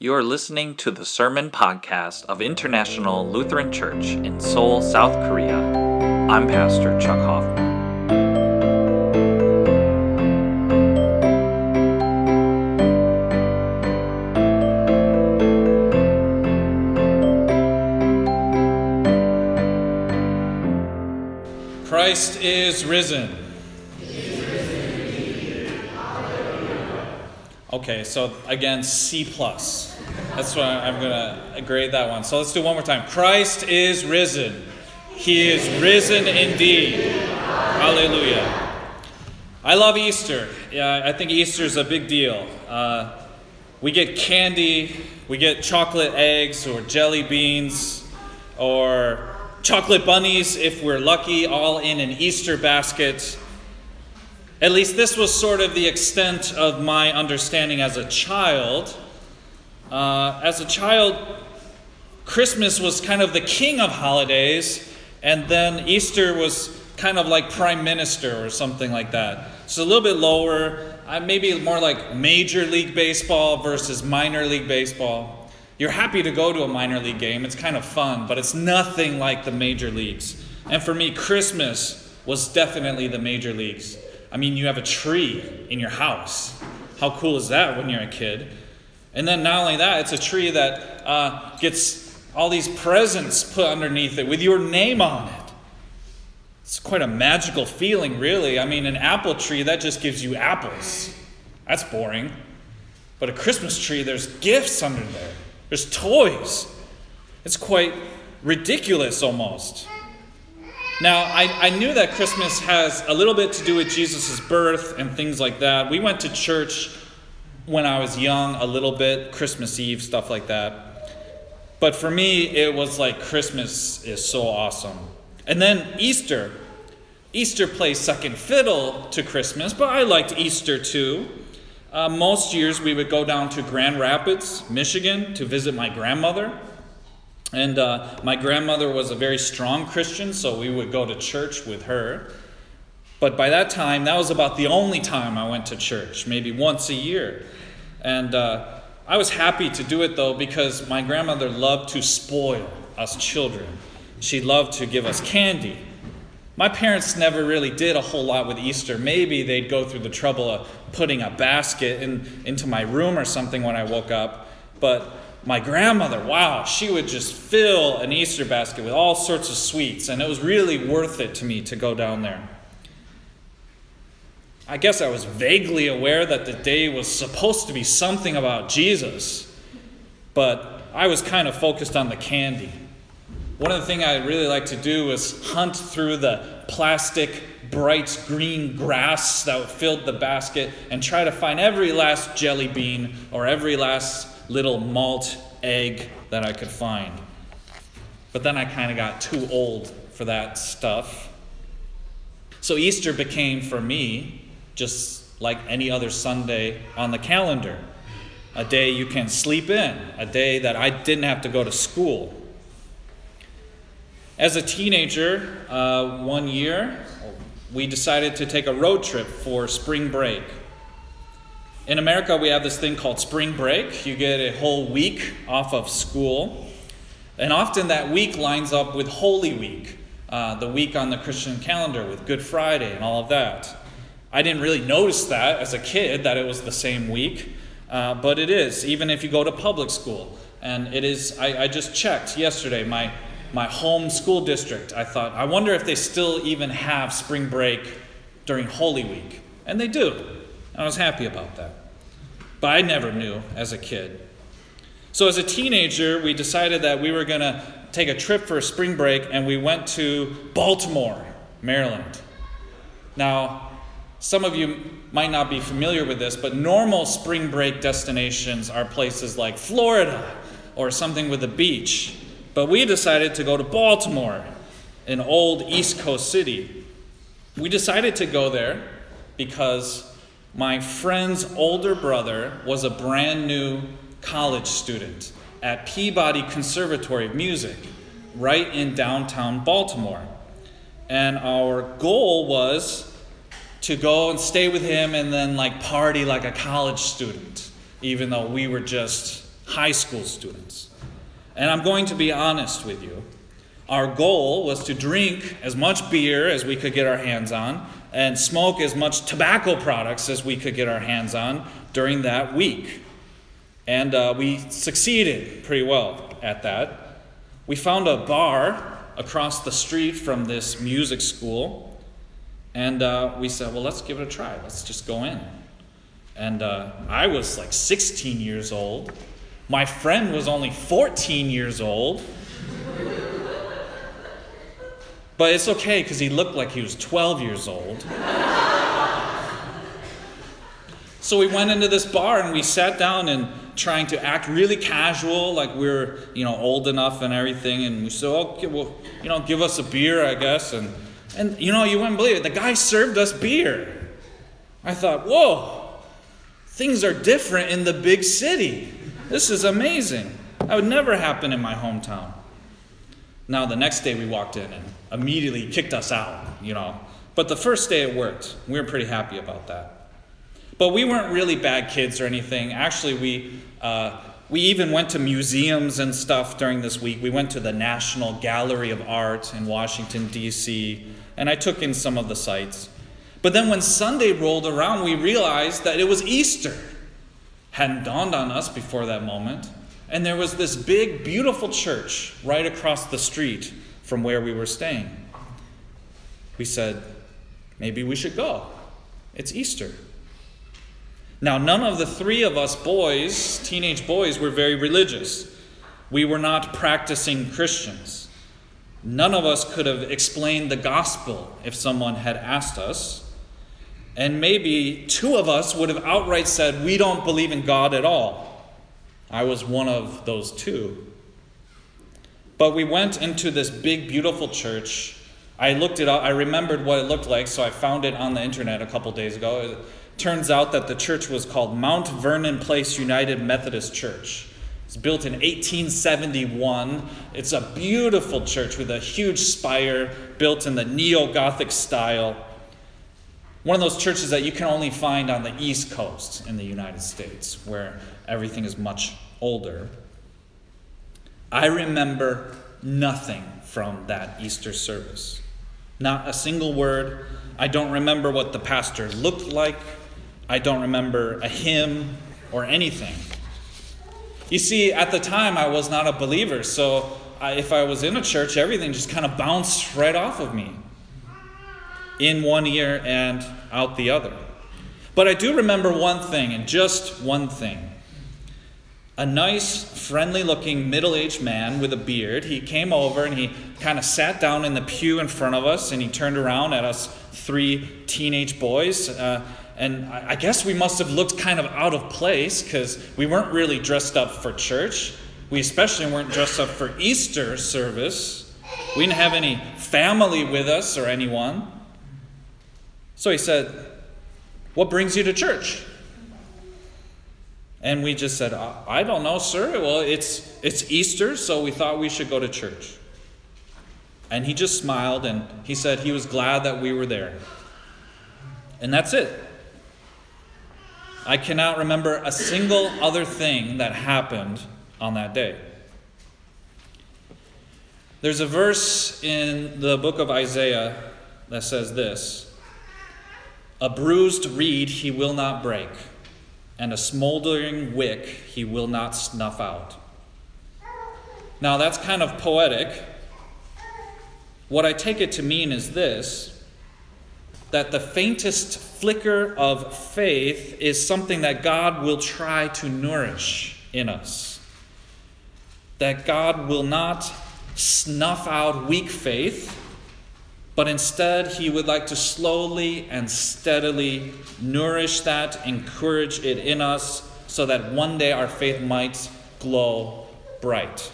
You are listening to the Sermon Podcast of International Lutheran Church in Seoul, South Korea. I'm Pastor Chuck Hoffman. Christ is risen. Okay, so again, C plus. That's why I'm gonna grade that one. So let's do one more time. Christ is risen. He is risen indeed. Hallelujah. I love Easter. Yeah, I think Easter is a big deal. Uh, we get candy, we get chocolate eggs or jelly beans or chocolate bunnies if we're lucky, all in an Easter basket. At least this was sort of the extent of my understanding as a child. Uh, as a child, Christmas was kind of the king of holidays, and then Easter was kind of like prime minister or something like that. So a little bit lower, uh, maybe more like major league baseball versus minor league baseball. You're happy to go to a minor league game, it's kind of fun, but it's nothing like the major leagues. And for me, Christmas was definitely the major leagues. I mean, you have a tree in your house. How cool is that when you're a kid? And then not only that, it's a tree that uh, gets all these presents put underneath it with your name on it. It's quite a magical feeling, really. I mean, an apple tree, that just gives you apples. That's boring. But a Christmas tree, there's gifts under there, there's toys. It's quite ridiculous almost. Now, I, I knew that Christmas has a little bit to do with Jesus' birth and things like that. We went to church when I was young, a little bit, Christmas Eve, stuff like that. But for me, it was like Christmas is so awesome. And then Easter. Easter plays second fiddle to Christmas, but I liked Easter too. Uh, most years we would go down to Grand Rapids, Michigan, to visit my grandmother. And uh, my grandmother was a very strong Christian, so we would go to church with her. But by that time, that was about the only time I went to church, maybe once a year. And uh, I was happy to do it though, because my grandmother loved to spoil us children. She loved to give us candy. My parents never really did a whole lot with Easter. Maybe they'd go through the trouble of putting a basket in, into my room or something when I woke up. But my grandmother, wow, she would just fill an Easter basket with all sorts of sweets, and it was really worth it to me to go down there. I guess I was vaguely aware that the day was supposed to be something about Jesus, but I was kind of focused on the candy. One of the things I really like to do was hunt through the plastic, bright green grass that filled the basket and try to find every last jelly bean or every last little malt egg that I could find. But then I kind of got too old for that stuff. So Easter became for me just like any other Sunday on the calendar a day you can sleep in, a day that I didn't have to go to school. As a teenager, uh, one year, we decided to take a road trip for spring break. In America, we have this thing called spring break. You get a whole week off of school. And often that week lines up with Holy Week, uh, the week on the Christian calendar with Good Friday and all of that. I didn't really notice that as a kid, that it was the same week, uh, but it is, even if you go to public school. And it is, I, I just checked yesterday, my, my home school district. I thought, I wonder if they still even have spring break during Holy Week. And they do. I was happy about that. But I never knew as a kid. So, as a teenager, we decided that we were going to take a trip for a spring break, and we went to Baltimore, Maryland. Now, some of you might not be familiar with this, but normal spring break destinations are places like Florida or something with a beach. But we decided to go to Baltimore, an old East Coast city. We decided to go there because my friend's older brother was a brand new college student at Peabody Conservatory of Music, right in downtown Baltimore. And our goal was to go and stay with him and then like party like a college student, even though we were just high school students. And I'm going to be honest with you. Our goal was to drink as much beer as we could get our hands on and smoke as much tobacco products as we could get our hands on during that week. And uh, we succeeded pretty well at that. We found a bar across the street from this music school, and uh, we said, well, let's give it a try. Let's just go in. And uh, I was like 16 years old. My friend was only 14 years old. But it's okay because he looked like he was 12 years old. so we went into this bar and we sat down and trying to act really casual, like we are you know, old enough and everything. And we said, okay, well, you know, give us a beer, I guess. And, and you know, you wouldn't believe it. The guy served us beer. I thought, whoa, things are different in the big city. This is amazing. That would never happen in my hometown. Now, the next day we walked in and immediately kicked us out, you know. But the first day it worked. We were pretty happy about that. But we weren't really bad kids or anything. Actually, we, uh, we even went to museums and stuff during this week. We went to the National Gallery of Art in Washington, D.C., and I took in some of the sights. But then when Sunday rolled around, we realized that it was Easter. Hadn't dawned on us before that moment. And there was this big, beautiful church right across the street from where we were staying. We said, maybe we should go. It's Easter. Now, none of the three of us boys, teenage boys, were very religious. We were not practicing Christians. None of us could have explained the gospel if someone had asked us. And maybe two of us would have outright said, We don't believe in God at all. I was one of those two. But we went into this big, beautiful church. I looked it up, I remembered what it looked like, so I found it on the internet a couple days ago. It turns out that the church was called Mount Vernon Place United Methodist Church. It's built in 1871. It's a beautiful church with a huge spire built in the neo Gothic style. One of those churches that you can only find on the East Coast in the United States, where everything is much older. I remember nothing from that Easter service. Not a single word. I don't remember what the pastor looked like. I don't remember a hymn or anything. You see, at the time, I was not a believer, so I, if I was in a church, everything just kind of bounced right off of me in one ear and out the other. But I do remember one thing, and just one thing a nice, friendly looking middle aged man with a beard. He came over and he kind of sat down in the pew in front of us and he turned around at us three teenage boys. Uh, and I guess we must have looked kind of out of place because we weren't really dressed up for church. We especially weren't dressed up for Easter service. We didn't have any family with us or anyone. So he said, What brings you to church? And we just said, I don't know, sir. Well, it's, it's Easter, so we thought we should go to church. And he just smiled and he said he was glad that we were there. And that's it. I cannot remember a single other thing that happened on that day. There's a verse in the book of Isaiah that says this A bruised reed he will not break and a smoldering wick he will not snuff out. Now, that's kind of poetic. What I take it to mean is this that the faintest flicker of faith is something that God will try to nourish in us. That God will not snuff out weak faith but instead, he would like to slowly and steadily nourish that, encourage it in us, so that one day our faith might glow bright.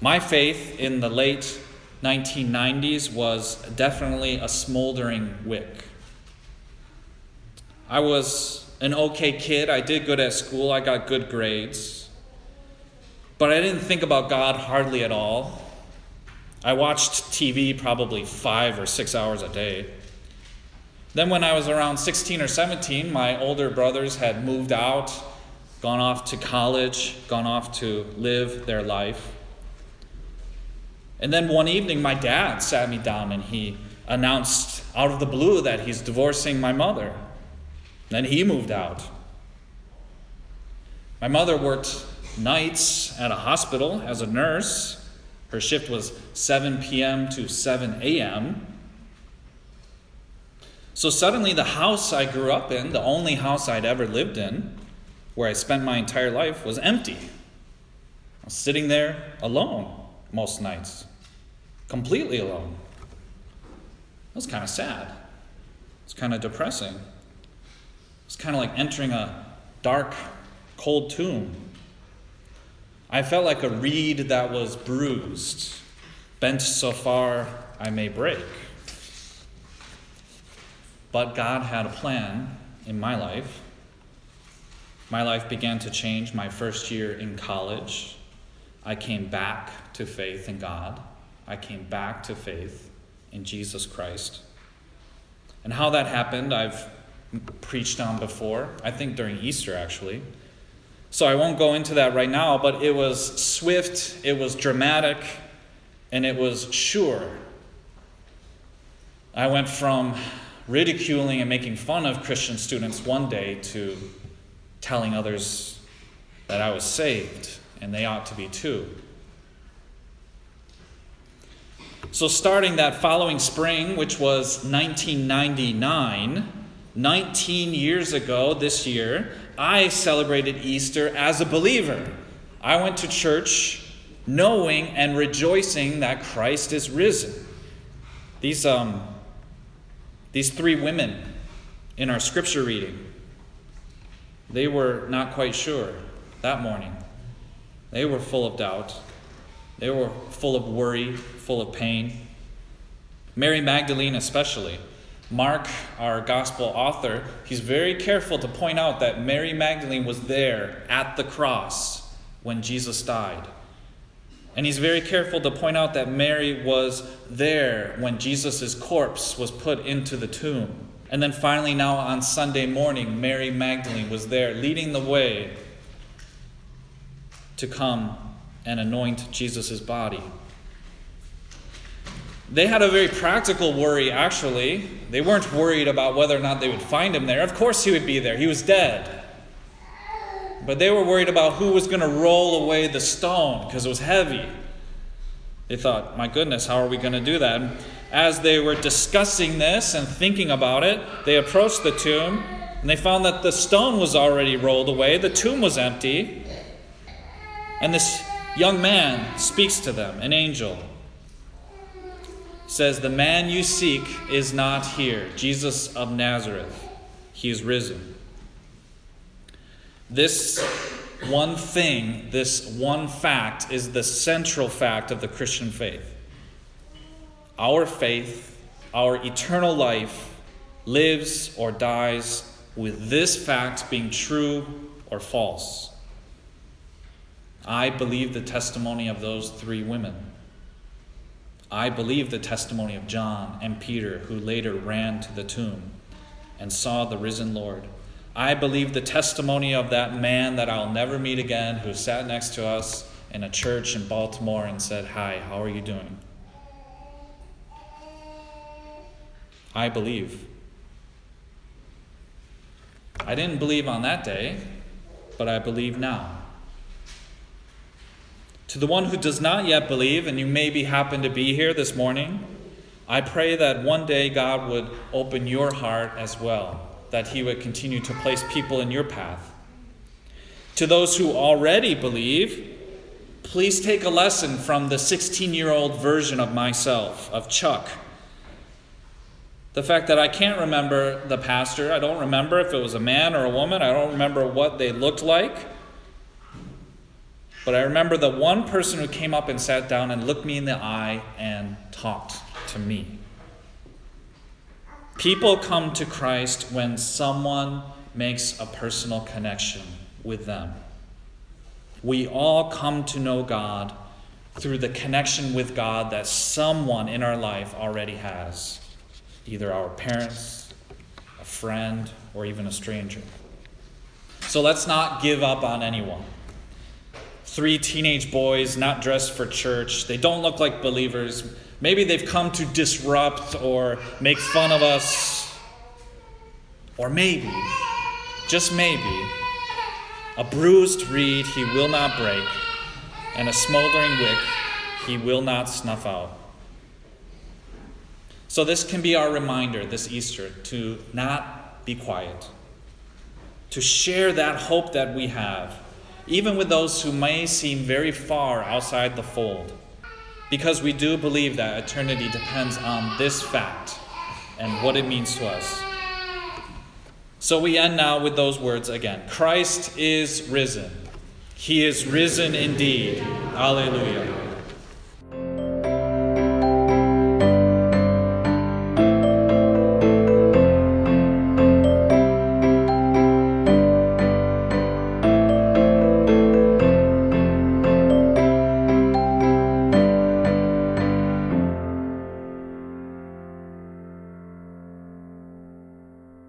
My faith in the late 1990s was definitely a smoldering wick. I was an okay kid. I did good at school. I got good grades. But I didn't think about God hardly at all. I watched TV probably five or six hours a day. Then, when I was around 16 or 17, my older brothers had moved out, gone off to college, gone off to live their life. And then one evening, my dad sat me down and he announced out of the blue that he's divorcing my mother. Then he moved out. My mother worked nights at a hospital as a nurse. Her shift was 7 p.m. to 7 a.m. So suddenly, the house I grew up in, the only house I'd ever lived in, where I spent my entire life, was empty. I was sitting there alone most nights, completely alone. Was kind of sad. It's kind of depressing. It's kind of like entering a dark, cold tomb. I felt like a reed that was bruised, bent so far I may break. But God had a plan in my life. My life began to change my first year in college. I came back to faith in God. I came back to faith in Jesus Christ. And how that happened, I've preached on before, I think during Easter actually. So I won't go into that right now, but it was swift, it was dramatic, and it was sure. I went from ridiculing and making fun of Christian students one day to telling others that I was saved and they ought to be too. So, starting that following spring, which was 1999, 19 years ago this year, I celebrated Easter as a believer. I went to church knowing and rejoicing that Christ is risen. These, um, these three women in our scripture reading, they were not quite sure that morning. They were full of doubt. They were full of worry, full of pain. Mary Magdalene, especially. Mark, our gospel author, he's very careful to point out that Mary Magdalene was there at the cross when Jesus died. And he's very careful to point out that Mary was there when Jesus' corpse was put into the tomb. And then finally, now on Sunday morning, Mary Magdalene was there leading the way to come and anoint Jesus' body. They had a very practical worry, actually. They weren't worried about whether or not they would find him there. Of course, he would be there, he was dead. But they were worried about who was going to roll away the stone because it was heavy. They thought, my goodness, how are we going to do that? And as they were discussing this and thinking about it, they approached the tomb and they found that the stone was already rolled away, the tomb was empty. And this young man speaks to them, an angel. Says, The man you seek is not here, Jesus of Nazareth. He is risen. This one thing, this one fact, is the central fact of the Christian faith. Our faith, our eternal life, lives or dies with this fact being true or false. I believe the testimony of those three women. I believe the testimony of John and Peter, who later ran to the tomb and saw the risen Lord. I believe the testimony of that man that I'll never meet again who sat next to us in a church in Baltimore and said, Hi, how are you doing? I believe. I didn't believe on that day, but I believe now. To the one who does not yet believe, and you maybe happen to be here this morning, I pray that one day God would open your heart as well that He would continue to place people in your path. To those who already believe, please take a lesson from the 16 year old version of myself, of Chuck. The fact that I can't remember the pastor, I don't remember if it was a man or a woman, I don't remember what they looked like. But I remember the one person who came up and sat down and looked me in the eye and talked to me. People come to Christ when someone makes a personal connection with them. We all come to know God through the connection with God that someone in our life already has either our parents, a friend, or even a stranger. So let's not give up on anyone. Three teenage boys not dressed for church. They don't look like believers. Maybe they've come to disrupt or make fun of us. Or maybe, just maybe, a bruised reed he will not break, and a smoldering wick he will not snuff out. So, this can be our reminder this Easter to not be quiet, to share that hope that we have, even with those who may seem very far outside the fold, because we do believe that eternity depends on this fact and what it means to us. So we end now with those words again Christ is risen. He is risen indeed. Alleluia.